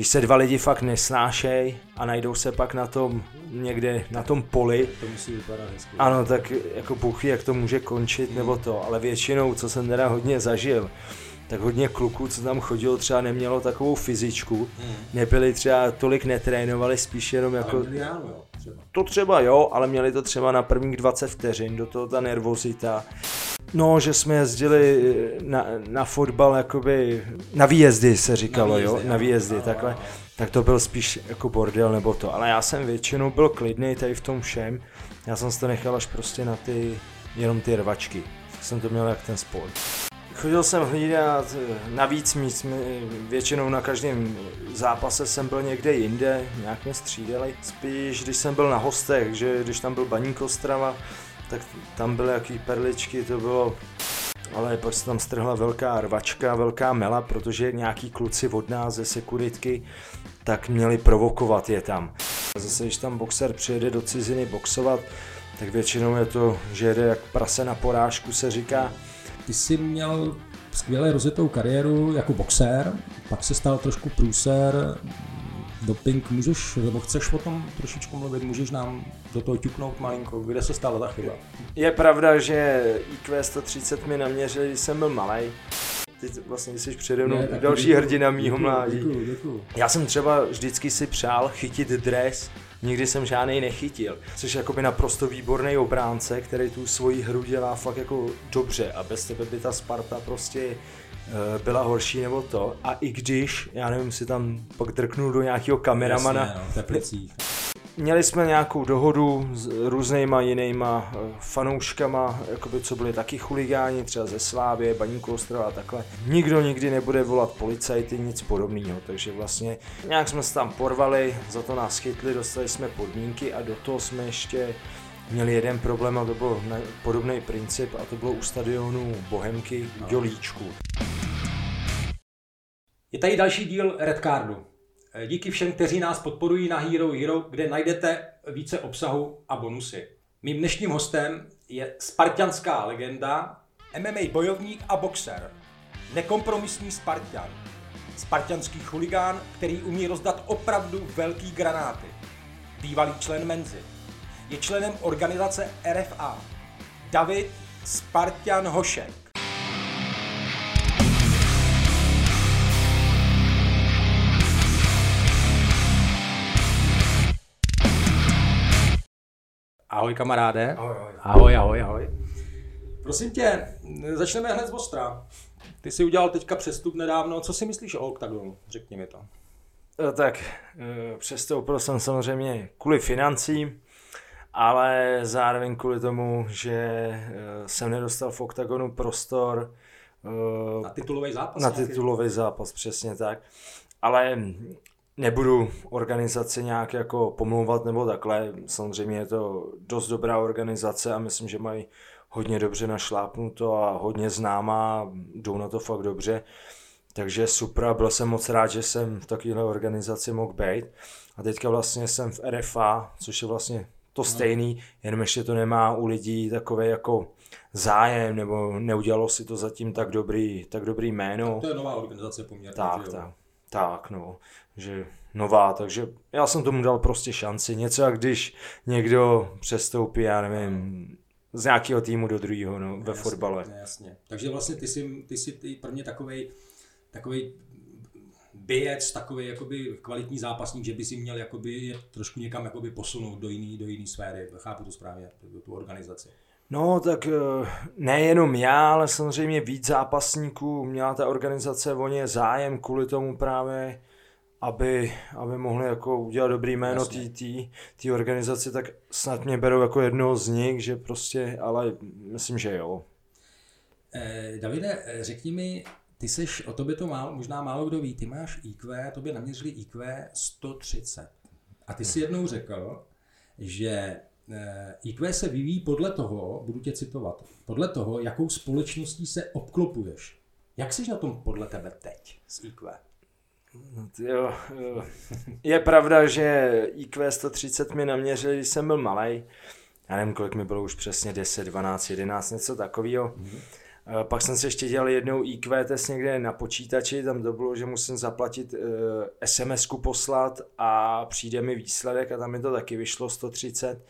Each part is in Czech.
když se dva lidi fakt nesnášej a najdou se pak na tom někde na tom poli, To musí vypadat hezky. ano, tak jako buchy, jak to může končit nebo to, ale většinou, co jsem teda hodně zažil, tak hodně kluků, co tam chodilo, třeba nemělo takovou fyzičku, Hmm. nebyli třeba tolik netrénovali, spíš jenom Jako... Ale ráno, jo, třeba. to třeba jo, ale měli to třeba na prvních 20 vteřin, do toho ta nervozita. No, že jsme jezdili na, na fotbal, jakoby, na výjezdy se říkalo, výjezdy, jo, na výjezdy, Jo, takhle. jo. Tak to byl spíš jako bordel nebo to, ale já jsem většinou byl klidný tady v tom všem. Já jsem si to nechal až prostě na ty, jenom ty rvačky. Tak jsem to měl jak ten sport. Chodil jsem hlídat eh, navíc míst, my- většinou na každém zápase jsem byl někde jinde, nějak mě střídali. Spíš, když jsem byl na hostech, že když tam byl Baník Ostrava, tak tam byly jaký perličky, to bylo ale pak se tam strhla velká rvačka, velká mela, protože nějaký kluci od nás ze sekuritky tak měli provokovat je tam. Zase, když tam boxer přijede do ciziny boxovat, tak většinou je to, že jede jak prase na porážku, se říká. Ty jsi měl skvěle rozjetou kariéru jako boxér, pak se stal trošku průser, doping, můžeš, nebo chceš o tom trošičku mluvit, můžeš nám do toho ťuknout malinko, kde se stala ta chyba? Je pravda, že IQ 130 mi naměřili, když jsem byl malý. Ty vlastně jsi přede mnou další děkuju, hrdina mýho děkuju, mládí. Děkuju, děkuju. Já jsem třeba vždycky si přál chytit dres, nikdy jsem žádný nechytil. Což je jakoby naprosto výborný obránce, který tu svoji hru dělá fakt jako dobře a bez tebe by ta Sparta prostě eh, byla horší nebo to. A i když, já nevím, si tam pak drknul do nějakého kameramana, Jasně, no. Měli jsme nějakou dohodu s různýma jinýma eh, fanouškama, jakoby, co byli taky chuligáni, třeba ze Slávě, Baníku Ostrova a takhle. Nikdo nikdy nebude volat policajty, nic podobného, takže vlastně nějak jsme se tam porvali, za to nás chytli, dostali jsme podmínky a do toho jsme ještě měli jeden problém a to byl podobný princip a to bylo u stadionu Bohemky u Dělíčku. Je tady další díl Red Cardu. Eh, Díky všem, kteří nás podporují na Hero Hero, kde najdete více obsahu a bonusy. Mým dnešním hostem je spartianská legenda, MMA bojovník a boxer. Nekompromisní Spartan. Spartianský chuligán, který umí rozdat opravdu velký granáty. Bývalý člen Menzy. Je členem organizace RFA. David Spartian Hošek. Ahoj kamaráde. Ahoj, ahoj. Ahoj, ahoj, ahoj. Prosím tě, začneme hned z ostra. Ty jsi udělal teďka přestup nedávno, co si myslíš o OKTAGONu? Řekni mi to. Eh, Tak, eh, přestoupil jsem samozřejmě kvůli financím, ale zároveň kvůli tomu, že eh, jsem nedostal v OKTAGONu prostor eh, Na titulový zápas? na titulový zápas, přesně tak. Ale nebudu organizaci nějak jako pomlouvat nebo takhle. Samozřejmě je to dost dobrá organizace a myslím, že mají hodně dobře našlápnuto a hodně známá, jdou na to fakt dobře. Takže super a byl jsem moc rád, že jsem v takovéhle organizaci mohl být. A teďka vlastně jsem v RFA, což je vlastně to stejný, jenom ještě to nemá u lidí takové jako zájem, nebo neudělalo si to zatím tak dobrý, tak dobrý jméno. To je nová organizace poměrně. Tak, tak, tak, no, že nová, takže já jsem tomu dal prostě šanci. Něco jak když někdo přestoupí, já nevím, z nějakého týmu do druhého, no, ve Jasně, fotbale. Jasně. Takže vlastně ty jsi, ty jsi ty pro mě takovej, takovej bijec, takový jakoby kvalitní zápasník, že by si měl jakoby je trošku někam jakoby posunout do jiný, do jiný sféry. Chápu to správně, tu, tu organizaci. No, tak eh, nejenom já, ale samozřejmě víc zápasníků měla ta organizace o ně zájem kvůli tomu právě, aby, aby mohli jako udělat dobrý jméno té organizaci, tak snad mě berou jako jednoho z nich, že prostě, ale myslím, že jo. Eh, Davide, eh, řekni mi, ty seš, o tobě to málo, možná málo kdo ví, ty máš IQ, tobě naměřili IQ 130. A ty si jednou řekl, že eh, IQ se vyvíjí podle toho, budu tě citovat, podle toho, jakou společností se obklopuješ. Jak jsi na tom podle tebe teď s IQ? Jo, jo. Je pravda, že IQ 130 mi naměřili, když jsem byl malý. Já nevím, kolik mi bylo už přesně 10, 12, 11, něco takového. Eh, pak jsem si ještě dělal jednou IQ test někde na počítači, tam to bylo, že musím zaplatit uh, SMS-ku poslat a přijde mi výsledek a tam mi to taky vyšlo 130.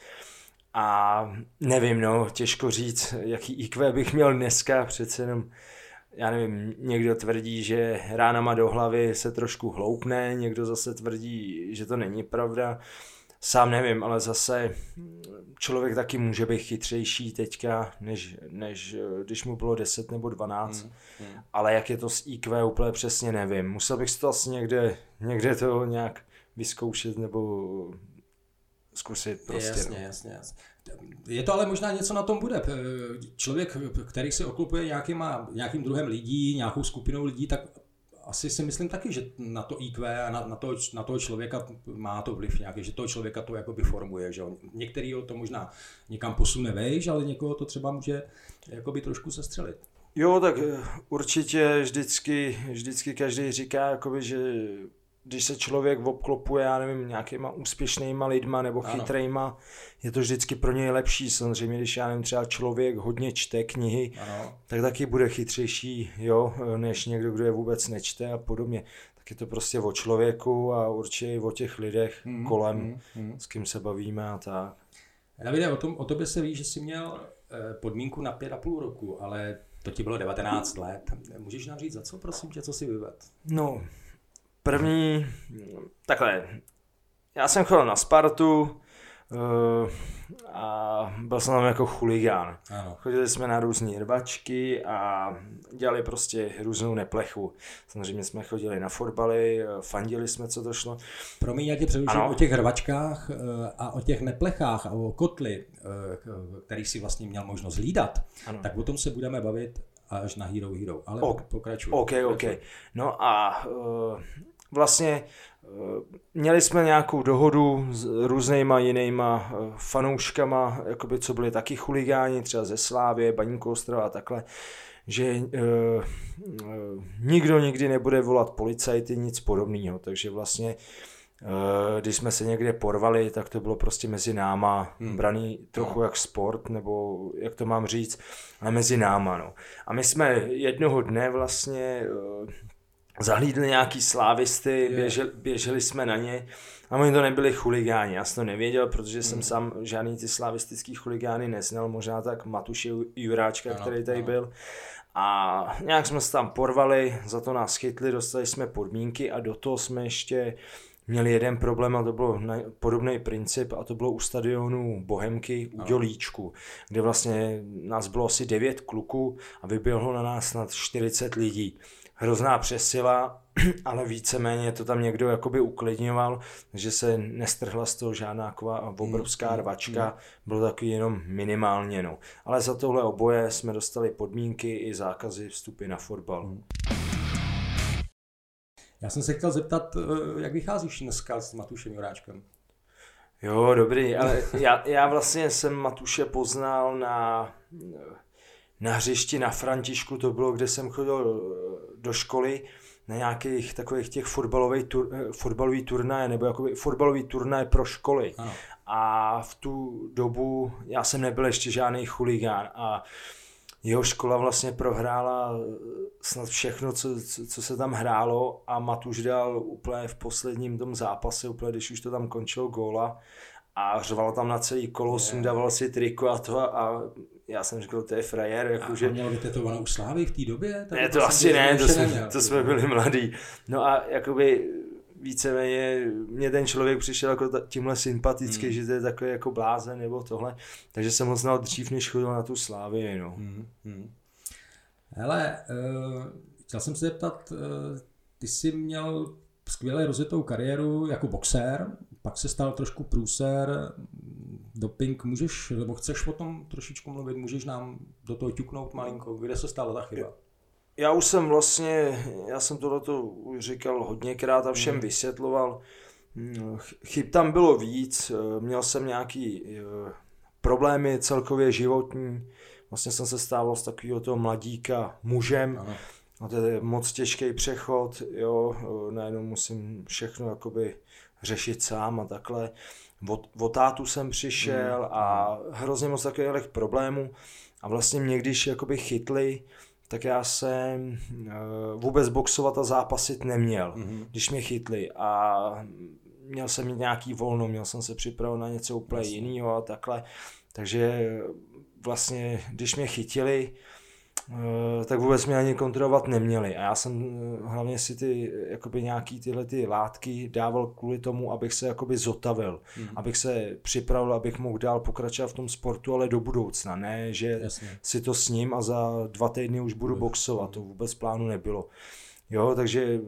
A nevím, no, těžko říct, jaký IQ bych měl dneska, přece jenom, já nevím, někdo tvrdí, že ránama do hlavy se trošku hloupne, někdo zase tvrdí, že to není pravda. Sám nevím, ale zase člověk taky může být chytřejší teďka, než, než když mu bylo 10 nebo 12. Hmm, hmm. Ale jak je to s IQ, úplně přesně nevím. Musel bych si to asi někde, někde to nějak vyzkoušet nebo zkusit prostě. Jasně, no. jasně, jasně. Je to ale možná něco na tom bude. Člověk, který se oklupuje nějakýma, nějakým druhem lidí, nějakou skupinou lidí, tak asi si myslím taky, že na to IQ a na, na, to, na toho člověka má to vliv nějaký, že toho člověka to jakoby formuje. Že Některý to možná někam posune vejš, ale někoho to třeba může jakoby trošku sestřelit. Jo, tak eh, určitě vždycky, vždycky každý říká, jakoby, že když se člověk obklopuje, já nevím, nějakýma úspěšnýma lidma nebo chytrýma, ano. je to vždycky pro něj lepší. Samozřejmě, když já nevím, třeba člověk hodně čte knihy, ano. tak taky bude chytřejší, jo, než někdo, kdo je vůbec nečte a podobně. Tak je to prostě o člověku a určitě i o těch lidech hmm, kolem, hmm, hmm. s kým se bavíme a tak. Davide, o, tom, o tobě se ví, že jsi měl eh, podmínku na pět a půl roku, ale to ti bylo 19 let. Můžeš nám říct, za co, prosím tě, co si vyvedl? No, První, takhle, já jsem chodil na Spartu uh, a byl jsem tam jako chuligán. Ano. Chodili jsme na různé rvačky a dělali prostě různou neplechu. Samozřejmě jsme chodili na fotbaly, fandili jsme, co to šlo. Promiň, já tě přeruším o těch rvačkách eh, a o těch neplechách a o kotli, eh, který si vlastně měl možnost hlídat, ano. tak o tom se budeme bavit až na Hero Hero. Ale o, pokračuj. OK, OK. No a uh, vlastně eh, měli jsme nějakou dohodu s různýma jinýma eh, fanouškama, jakoby, co byli taky chuligáni, třeba ze Slávě, Baníku Ostrova a takhle, že uh, uh, nikdo nikdy nebude volat policajty, nic podobného, takže vlastně uh, když jsme se někde porvali, tak to bylo prostě mezi náma, hmm. braný trochu no. jak sport, nebo jak to mám říct, ale mezi náma. No. A my jsme jednoho dne vlastně uh, zahlídli nějaký slávisty, běželi, běželi jsme na ně a oni to nebyli chuligáni, já jsem to nevěděl, protože mm. jsem hmm. sám žádný ty slavistický chuligány neznal, možná tak Matuši Juráčka, ano, který tady ano. byl. A nějak jsme se tam porvali, za to nás chytli, dostali jsme podmínky a do toho jsme ještě měli jeden problém a to byl podobný princip a to bylo u stadionu Bohemky u Dělíčku, kde vlastně nás bylo asi 9 kluků a vyběhlo na nás snad 40 lidí hrozná přesila, ale víceméně to tam někdo jakoby uklidňoval, že se nestrhla z toho žádná taková obrovská mm, rvačka, mm. bylo takový jenom minimálně. No. Ale za tohle oboje jsme dostali podmínky i zákazy vstupy na fotbal. Mm. Já jsem se chtěl zeptat, eh, jak vycházíš dneska s Matušem Juráčkem? Jo, dobrý, ale já, já vlastně jsem Matuše poznal na na hřišti na Františku, to bylo, kde jsem chodil eh, do školy, na nějakých takových těch fotbalových tur, eh, fotbalový turnaje, nebo jakoby fotbalový turnaje pro školy. Ano. A v tu dobu já jsem nebyl ještě žádný chuligán a jeho škola vlastně prohrála eh, snad všechno, co, co, co se tam hrálo a Matuš dal úplně v posledním tom zápase, úplně když už to tam končilo góla a řval tam na celý kolo, sundával si triko a to a já jsem řekl, to je frajer. Jako, a že... měl vytetovanou slávy v té době? Tak ne, to asi ne, to jsme, neměl, to jsme byli mladí. No a jakoby víceméně mě ten člověk přišel jako tímhle sympatický, hmm. že to je takový jako blázen nebo tohle, takže jsem ho znal dřív, než chodil na tu slávy. No. Hmm. Hmm. Hele, uh, chtěl jsem se zeptat, uh, ty jsi měl skvěle rozjetou kariéru jako boxér, pak se stal trošku průser, doping, můžeš, nebo chceš o tom trošičku mluvit, můžeš nám do toho ťuknout malinko, kde se stala ta chyba? Já už jsem vlastně, já jsem tohleto už říkal hodněkrát a všem mm. vysvětloval. Chyb tam bylo víc, měl jsem nějaký eh, problémy celkově životní, vlastně jsem se stával z takového toho mladíka mužem, ano. a to je moc těžký přechod, jo, eh, najednou musím všechno jakoby řešit sám a takhle. Od, od tátu jsem přišel mm. a hrozně moc takových problémů a vlastně mě když jakoby chytli, tak já jsem uh, vůbec boxovat a zápasit neměl, mm-hmm. když mě chytli a měl jsem mít nějaký volno, měl jsem se připravit na něco úplně jiného a takhle. Takže vlastně, když mě chytili, Eh, tak vůbec mě ani kontrolovat neměli. A já jsem eh, hlavně si ty jakoby nějaký tyhle ty látky dával kvůli tomu, abych se jakoby zotavil, mm. abych se připravil, abych mohl dál pokračovat v tom sportu, ale do budoucna, ne, že Jasně. si to s ním a za dva týdny už budu boxovat, to vůbec plánu nebylo. Jo, takže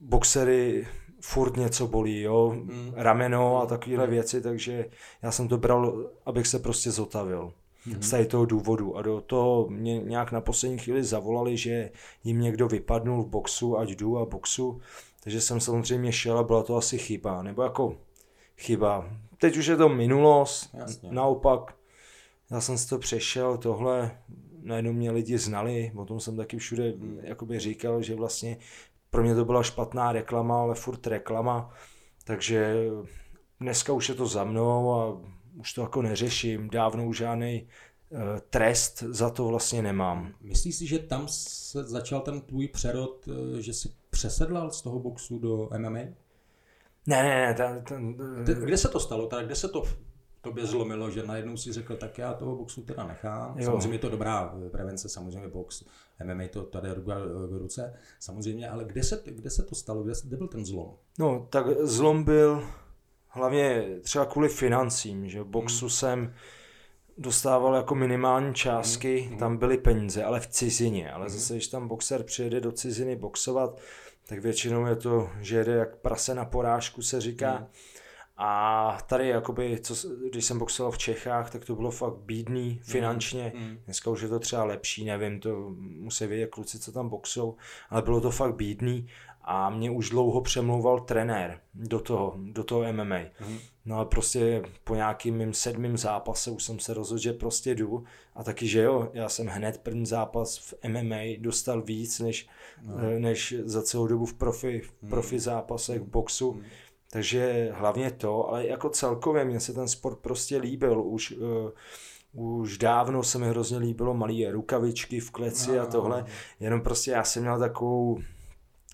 boxery furt něco bolí, jo, mm. rameno a takovéhle věci, takže já jsem to bral, abych se prostě zotavil mm-hmm. z tady toho důvodu. A do toho mě nějak na poslední chvíli zavolali, že jim někdo vypadnul v boxu, ať jdu a boxu. Takže jsem samozřejmě šel a byla to asi chyba. Nebo jako chyba. Teď už je to minulost, Jasně. naopak. Já jsem si to přešel, tohle najednou mě lidi znali, o tom jsem taky všude mm. jakoby říkal, že vlastně pro mě to byla špatná reklama, ale furt reklama, takže dneska už je to za mnou a už to jako neřeším, dávno už žádný uh, trest za to vlastně nemám. Myslíš si, že tam se začal ten tvůj přerod, uh, že jsi přesedlal z toho boxu do MMA? Ne, ne, ne. Ten, ten, kde se to stalo? Tak kde se to tobě zlomilo, že najednou si řekl, tak já toho boxu teda nechám. Jo. Samozřejmě je to dobrá prevence, samozřejmě box, MMA to tady ruka v ruce, samozřejmě, ale kde se, kde se to stalo, kde, kde byl ten zlom? No, tak zlom byl hlavně třeba kvůli financím, že v boxu hmm. jsem dostával jako minimální částky, hmm. tam byly peníze, ale v cizině. Ale hmm. zase, když tam boxer přijede do ciziny boxovat, tak většinou je to, že jede jak prase na porážku, se říká. Hmm. A tady, jakoby, co, když jsem boxoval v Čechách, tak to bylo fakt bídný hmm. finančně. Mm. Dneska už je to třeba lepší, nevím, to musí vědět kluci, co tam boxou, ale bylo to fakt bídný a mě už dlouho přemlouval trenér do toho, do toho MMA. Mm. No a prostě po nějakým mým sedmým zápase už jsem se rozhodl, že prostě jdu a taky, že jo, já jsem hned první zápas v MMA dostal víc, než, no. Eh, než za celou dobu v profi, v mhm. profi zápasech, v boxu. Mm. Takže hlavně to, ale jako celkově mě se ten sport prostě líbil. Už, uh, už dávno se mi hrozně líbilo malé rukavičky v kleci no, a tohle. Jenom prostě já jsem měl takovou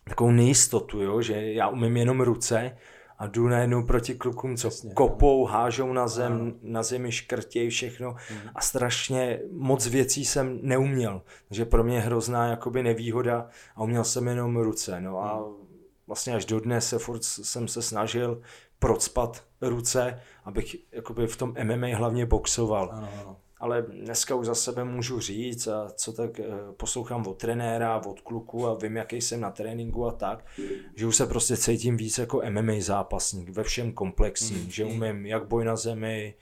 takovou nejistotu, jo, že já umím jenom ruce a jdu najednou proti klukům, co Jasně, kopou, no. hážou na zem, no. na zemi škrtějí všechno mm. a strašně moc věcí jsem neuměl. Takže pro mě je hrozná jakoby nevýhoda a uměl jsem jenom ruce. No a mm. vlastně až do dnes se furt jsem se snažil procpat ruce, abych jakoby v tom MMA hlavně boxoval. Ano, ano ale dneska už za sebe můžu říct, a co tak eh, poslouchám od trenéra, od kluku a vím, jaký jsem na tréninku a tak, že už se prostě cítím víc jako MMA zápasník, ve všem komplexním, mm. že umím jak boj na zemi,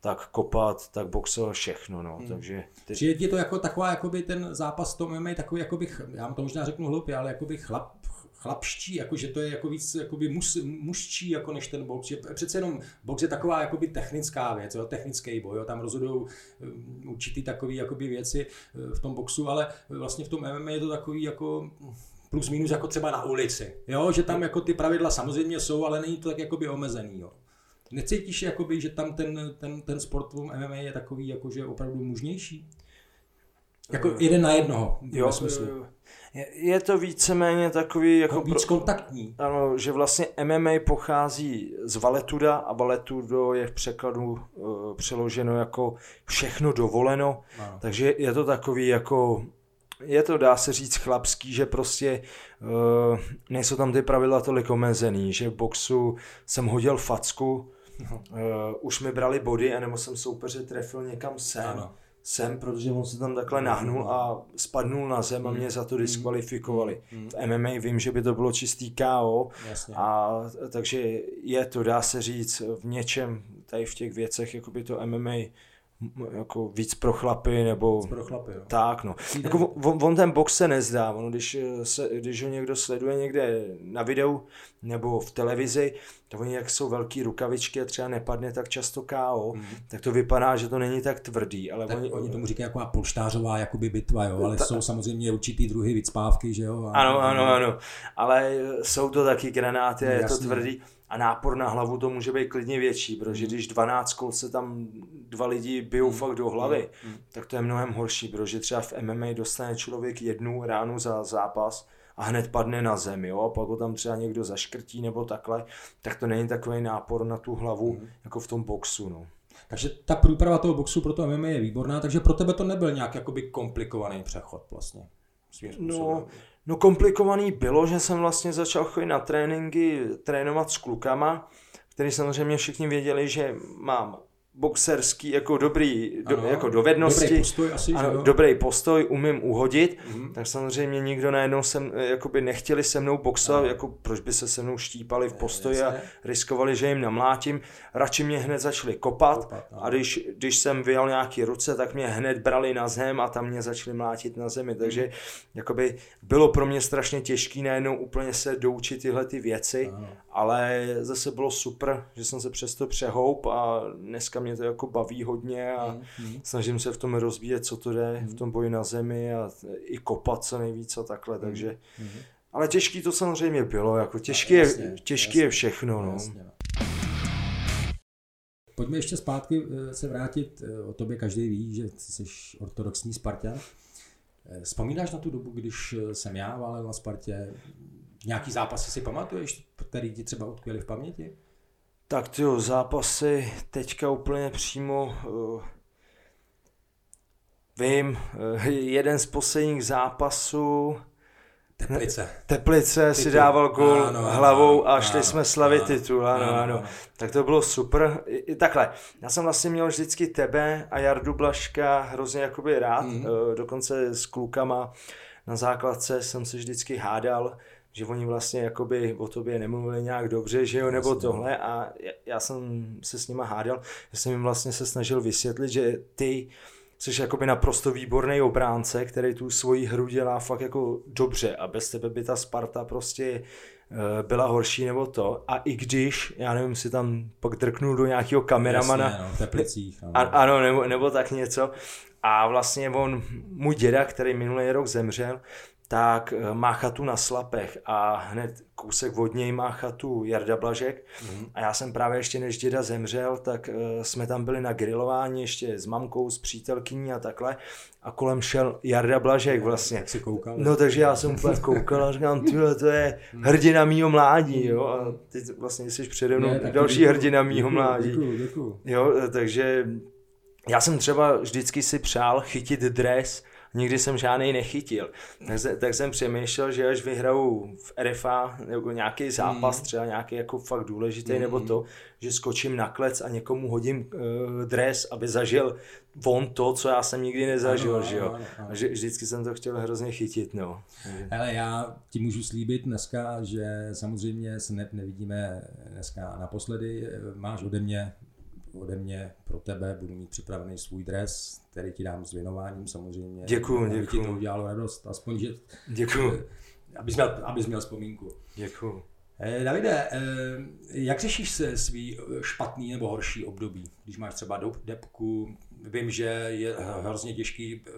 tak kopat, tak boxovat všechno, no, mm. takže... Ty... Přijde ti to jako taková, jakoby ten zápas to MMA takový, jakoby, já to možná řeknu hloupě, ale jakoby chlap, chlapští, jako že to je jako víc jakoby muž, mužčí jako než ten box. Že přece jenom box je taková jakoby technická věc, jo, technický boj, jo, tam rozhodují um, určitý takové jakoby věci uh, v tom boxu, ale vlastně v tom MMA je to takový jako plus minus jako třeba na ulici, jo, že tam jako ty pravidla samozřejmě jsou, ale není to tak jakoby omezený, jo. Necítíš, jakoby, že tam ten, ten, ten sport v MMA je takový jako, že opravdu mužnější? Jako jeden na jednoho, v jo, smyslu. Jo. Je, to víceméně takový jako... No, víc pro, kontaktní. Ano, že vlastně MMA pochází z valetuda a valetudo je v překladu uh, přeloženo jako všechno dovoleno, ano. takže je to takový jako je to, dá se říct, chlapský, že prostě uh, nejsou tam ty pravidla tolik omezený, že v boxu jsem hodil facku, uh, už mi brali body, anebo jsem soupeře trefil někam sem. Ano sem, protože on se tam takhle nahnul a spadnul na zem a mě za to diskvalifikovali. V MMA vím, že by to bylo čistý KO, a takže je to, dá se říct, v něčem tady v těch věcech, jako by to MMA jako víc pro chlapy, nebo víc pro chlapy, jo. tak, no. Jako on, on, ten box se nezdá, on, když, se, když ho někdo sleduje někde na videu nebo v televizi, to oni jak jsou velký rukavičky a třeba nepadne tak často KO, mm. tak to vypadá, že to není tak tvrdý. Ale tak oni, oni tomu říkají jako polštářová jakoby bitva, jo, ale ta, jsou samozřejmě určitý druhy vycpávky, že jo. A, ano, ano, ano, ale jsou to taky granáty, no, je jasný. to tvrdý a nápor na hlavu to může být klidně větší, protože když 12 se tam dva lidi bijou mm. fakt do hlavy, mm. tak to je mnohem horší, protože třeba v MMA dostane člověk jednu ránu za zápas a hned padne na zem, jo, a pak ho tam třeba někdo zaškrtí nebo takhle, tak to není takový nápor na tu hlavu, mm. jako v tom boxu, no. Takže ta průprava toho boxu pro to MMA je výborná, takže pro tebe to nebyl nějak jakoby komplikovaný přechod vlastně. No, no komplikovaný bylo, že jsem vlastně začal chodit na tréninky, trénovat s klukama, který samozřejmě všichni věděli, že mám boxerský, jako dobrý, do, ano, jako dovednosti, dobrý postoj, asi, ano, dobrý postoj, umím uhodit, mm-hmm. tak samozřejmě nikdo najednou sem, jakoby nechtěli se mnou boxovat, ano. jako proč by se se mnou štípali v postoji a riskovali, že jim namlátím, radši mě hned začali kopat, kopat a když, když jsem vyjel nějaký ruce, tak mě hned brali na zem a tam mě začali mlátit na zemi, takže mm. jakoby bylo pro mě strašně těžké najednou úplně se doučit tyhle ty věci, ano. ale zase bylo super, že jsem se přesto přehoup a dneska mě to jako baví hodně a mm, mm. snažím se v tom rozvíjet, co to jde mm. v tom boji na zemi a i kopat co nejvíc a takhle, mm. takže mm. ale těžký to samozřejmě bylo, jako těžký, jasně, je, těžký jasně, je všechno. No. Jasně. No. Pojďme ještě zpátky eh, se vrátit, eh, o tobě každý ví, že jsi ortodoxní Spartan. Eh, vzpomínáš na tu dobu, když jsem já válel na Spartě? Nějaký zápasy si pamatuješ, který ti třeba utkvěli v paměti? Tak ty zápasy teďka úplně přímo uh, vím, uh, jeden z posledních zápasů Teplice. Teplice titul. si dával gol ano, hlavou ano, a šli ano, jsme slavit ano, titul, ano, ano, ano. Tak to bylo super. I, i takhle, já jsem vlastně měl vždycky tebe a Jardu Blaška hrozně jakoby rád, mm. dokonce s klukama na základce jsem se vždycky hádal, že oni vlastně jakoby o tobě nemluvili nějak dobře, že jo, nebo vlastně. tohle a já jsem se s nima hádal, že jsem jim vlastně se snažil vysvětlit, že ty jsi jakoby naprosto výborný obránce, který tu svoji hru dělá fakt jako dobře a bez tebe by ta Sparta prostě eh, byla horší nebo to. A i když, já nevím, si tam pak drknul do nějakého kameramana. Jasně, no, teplicích. A, ano, nebo, nebo tak něco. A vlastně on, můj děda, který minulý rok zemřel, tak eh, má chatu na Slapech a hned kousek od něj má chatu Jarda Blažek mm. a já jsem právě ještě než děda zemřel, tak uh, jsme tam byli na grilování ještě s mamkou, s přítelkyní a takhle a kolem šel Jarda Blažek vlastně. Jak si koukal? No takže já jsem úplně koukal a říkám, tyhle, to je hrdina mýho mládí, jo, a ty vlastně jsi přede mnou ne, další děkuju, hrdina mýho mládí. Děkuju, děkuju. Jo, takže já jsem třeba vždycky si přál chytit dres nikdy jsem žádný nechytil. Tak, se, tak jsem přemýšlel, že až vyhraju v RFA nebo nějaký zápas, mm. třeba nějaký jako fakt důležitý, mm. nebo to, že skočím na klec a někomu hodím uh, dres, aby zažil on to, co já jsem nikdy nezažil, ano, že jo. Ano, ano. Že, vždycky jsem to chtěl hrozně chytit, no. Ale já ti můžu slíbit dneska, že samozřejmě se ne, nevidíme dneska naposledy. Máš ode mě ode mě pro tebe, budu mít připravený svůj dres, který ti dám s věnováním samozřejmě. Děkuju, aby děkuju. ti to udělalo radost, aspoň, že... Děkuju. Abys měl, abys měl vzpomínku. Děkuju. Eh, Davide, eh, jak řešíš se svý špatný nebo horší období, když máš třeba depku? Vím, že je hrozně těžký, eh,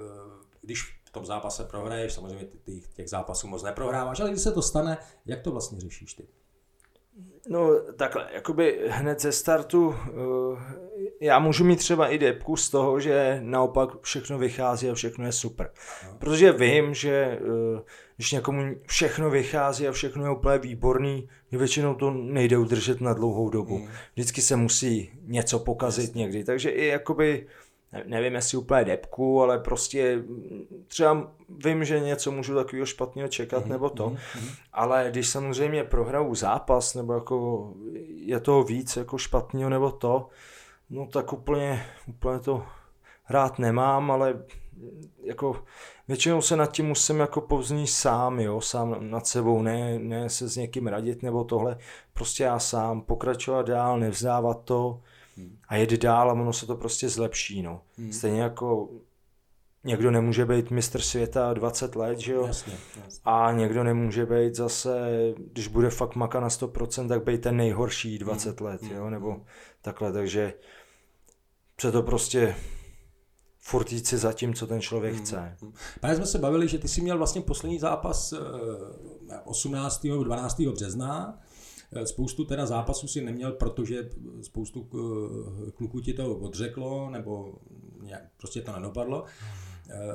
když v tom zápase prohraješ, samozřejmě těch zápasů moc neprohráváš, ale když se to stane, jak to vlastně řešíš ty? No takhle, jakoby hned ze startu, uh, já můžu mít třeba i depku z toho, že naopak všechno vychází a všechno je super. Protože vím, že uh, když někomu všechno vychází a všechno je úplně výborný, většinou to nejde udržet na dlouhou dobu. Mm. Vždycky se musí něco pokazit někdy, takže i jakoby nevím jestli úplně depku, ale prostě třeba vím, že něco můžu takového špatného čekat mm-hmm. nebo to, mm-hmm. ale když samozřejmě prohraju zápas nebo jako je toho víc jako špatného nebo to, no tak úplně, úplně to hrát nemám, ale jako většinou se nad tím musím jako povznít sám, jo, sám nad sebou, ne, ne se s někým radit nebo tohle, prostě já sám pokračovat dál, nevzdávat to, a jet dál a ono se to prostě zlepší, no. Hmm. Stejně jako někdo nemůže být mistr světa 20 let, že jo? Jasně, jasně. A někdo nemůže být zase, když bude fakt maka na 100%, tak být ten nejhorší 20 hmm. let, jo? Hmm. Nebo takhle, takže se to prostě furt jít si za tím, co ten člověk hmm. chce. Pane, jsme se bavili, že ty jsi měl vlastně poslední zápas 18. Eh, nebo 12. března Spoustu teda zápasů si neměl, protože spoustu kluků ti to odřeklo, nebo prostě to nedopadlo.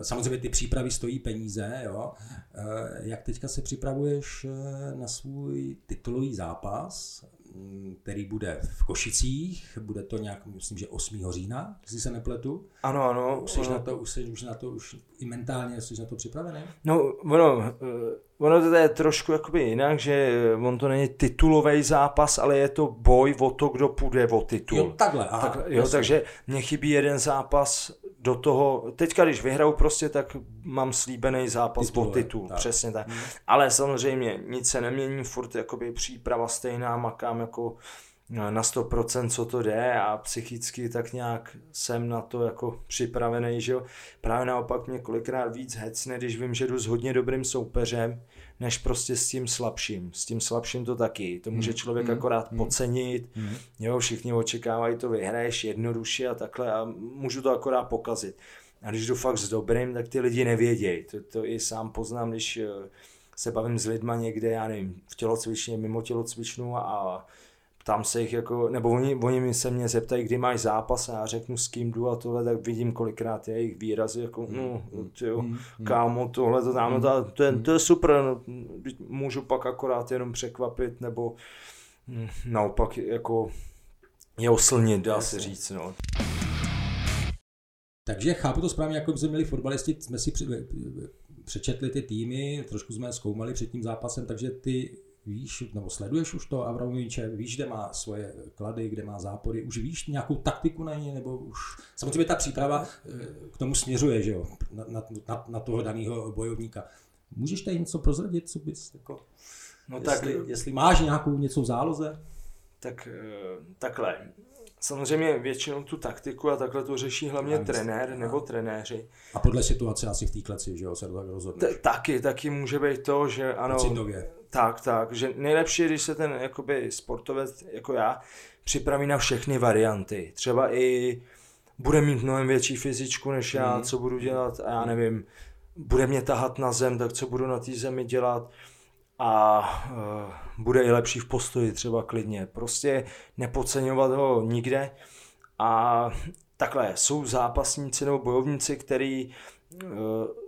Samozřejmě ty přípravy stojí peníze, jo. Jak teďka se připravuješ na svůj titulový zápas? Který bude v Košicích, bude to nějak, myslím, že 8. října, jestli se nepletu. Ano, ano. Už jsi na to, už jsi, už na to, už i mentálně jsi na to připravený? No, ono, eh, ono to je trošku jakoby jinak, že on to není titulový zápas, ale je to boj o to, kdo půjde o titul. Jo, takhle, aha, tak, jo, takže mě chybí jeden zápas do toho, teďka když vyhraju prostě, tak mám slíbený zápas Titule, o titul, tak. přesně tak. Hmm. Ale samozřejmě nic se nemění, furt jakoby příprava stejná, makám jako na 100% co to jde a psychicky tak nějak jsem na to jako připravený, že jo. Právě naopak mě kolikrát víc hecne, když vím, že jdu s hodně dobrým soupeřem, než prostě s tím slabším. S tím slabším to taky. To může hmm. člověk mm. akorát mm. podcenit. Mm. Jo, všichni očekávají to vyhraješ jednoduše a takhle a můžu to akorát pokazit. A když jdu fakt s dobrým, tak ty lidi nevědějí. To, to i sám poznám, když eh, se bavím s lidma někde, já nevím, v tělocvičně, mimo tělocvičnu a tam se jich jako, nebo oni, oni mi se mě zeptají, kdy máš zápas a já řeknu s kým jdu a tohle, tak vidím kolikrát je jejich výrazy, jako no, tyjo, mm, kámo, tohle, to tam, to, to, je, to je super, no, můžu pak akorát jenom překvapit, nebo hm, naopak jako je oslnit, dá se říct, no. Takže chápu to správně, jako jsme měli fotbalisti, jsme si přečetli ty týmy, trošku jsme je zkoumali před tím zápasem, takže ty víš, nebo sleduješ už to Avramoviče, víš, kde má svoje klady, kde má zápory, už víš nějakou taktiku na ně, nebo už... Samozřejmě ta příprava eh, k tomu směřuje, že jo, na, na, na toho daného bojovníka. Můžeš tady něco prozradit, co bys jako... No jestli, tak, jestli máš nějakou něco v záloze? Tak eh, takhle. Samozřejmě většinou tu taktiku a takhle to řeší hlavně Já trenér nebo trenéři. A podle situace asi v té kleci, že jo, se to tak rozhodne. Taky, taky může být to, že ano. Tak, tak, že nejlepší je, když se ten jakoby sportovec jako já připraví na všechny varianty. Třeba i bude mít mnohem větší fyzičku než já, mm. co budu dělat, a já nevím, bude mě tahat na zem, tak co budu na té zemi dělat a uh, bude i lepší v postoji třeba klidně. Prostě nepodceňovat ho nikde a takhle, jsou zápasníci nebo bojovníci, který uh,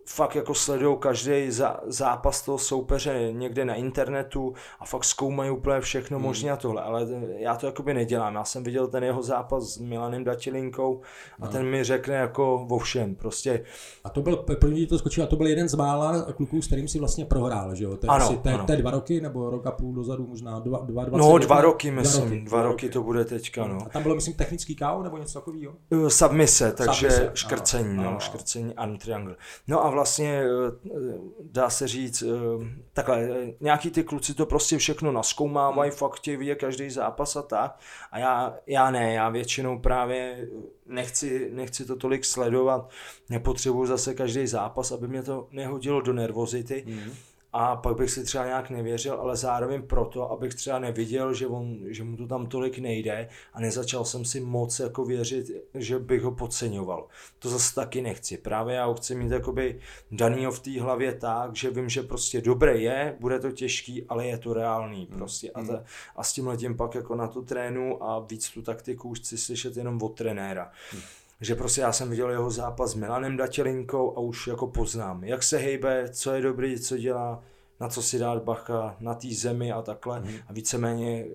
fakt jako sledují každý zápas toho soupeře někde na internetu a fakt zkoumají úplně všechno hmm. možné a tohle, ale já to jakoby nedělám. Já jsem viděl ten jeho zápas s Milanem Datilinkou a no. ten mi řekne jako o všem, prostě. A to byl, první to skočil, a to byl jeden z mála kluků, s kterým si vlastně prohrál, že jo? To je ano, asi, to, ano. to je dva roky nebo rok a půl dozadu, možná dva, dva, dva No, dva roky, myslím, dva roky, dva roky to bude teďka, no. A tam bylo, myslím, technický KO nebo něco takového? Submise, takže Submise, škrcení, ano, no, ano. škrcení a triangle. No a vlastně eh, dá se říct, eh, takhle, nějaký ty kluci to prostě všechno naskoumávají, hmm. fakt chtějí vidět každý zápas a tak. A já, já ne, já většinou právě nechci, nechci to tolik sledovat, nepotřebuji zase každý zápas, aby mě to nehodilo do nervozity. Hmm a pak bych si třeba nějak nevěřil, ale zároveň proto, abych třeba neviděl, že, on, že mu to tam tolik nejde a nezačal jsem si moc jako věřit, že bych ho podceňoval. To zase taky nechci. Právě já ho chci mít jakoby danýho v té hlavě tak, že vím, že prostě dobré je, bude to těžký, ale je to reálný hmm. prostě. A, ta, a s tím letím pak jako na tu trénu a víc tu taktiku už chci slyšet jenom od trenéra. Hmm že prostě já jsem viděl jeho zápas s Milanem Datělinkou a už jako poznám, jak se hejbe, co je dobrý, co dělá, na co si dát bacha, na té zemi a takhle. Mm. A víceméně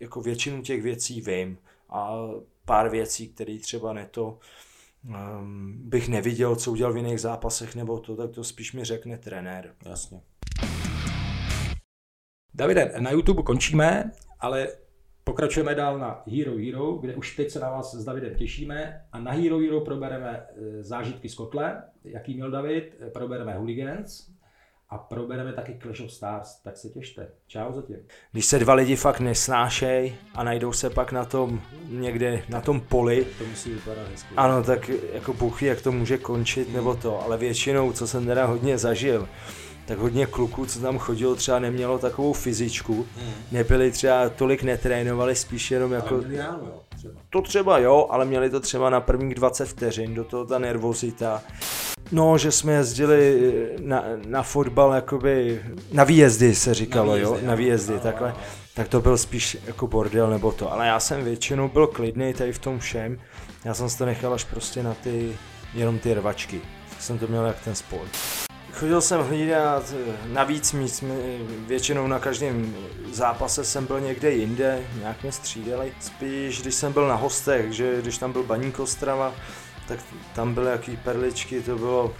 jako většinu těch věcí vím a pár věcí, které třeba neto um, bych neviděl, co udělal v jiných zápasech nebo to, tak to spíš mi řekne trenér. Jasně. Davide, na YouTube končíme, ale Pokračujeme dál na Hero Hero, kde už teď se na vás s Davidem těšíme a na Hero Hero probereme e, zážitky z kotle, jaký měl David, e, probereme Hooligans a probereme taky Clash of Stars, tak se těšte. Čau zatím. Když se dva lidi fakt nesnášej a najdou se pak na tom někde na tom poli, to musí vypadat hezky. Ano, tak jako buchy, jak to může končit nebo to, ale většinou, co jsem teda hodně zažil, tak hodně kluků, co tam chodilo, třeba nemělo takovou fyzičku, hmm. nebyli třeba tolik netrénovali, spíš jenom jako... Ale třeba. To třeba jo, ale měli to třeba na prvních 20 vteřin, do toho ta nervozita. No, že jsme jezdili na, na fotbal, jakoby, na výjezdy se říkalo, Na výjezdy, jo, jo. na výjezdy, Jo, takhle. jo. Tak to byl spíš jako bordel nebo to, ale já jsem většinou byl klidný tady v tom všem. Já jsem si to nechal až prostě na ty, jenom ty rvačky. Tak jsem to měl jak ten sport. Chodil jsem hlídat eh, na víc míst, my- většinou na každém zápase jsem byl někde jinde, nějak mě střídali. Spíš, když jsem byl na hostech, že když tam byl Baník Ostrava, tak tam byly jaký perličky, to bylo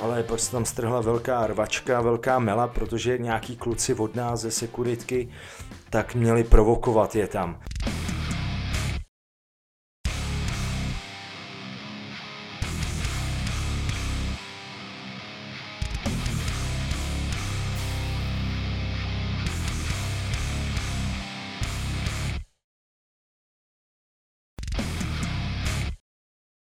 ale pak se tam strhla velká rvačka, velká mela, protože nějaký kluci od nás ze sekuritky tak měli provokovat je tam.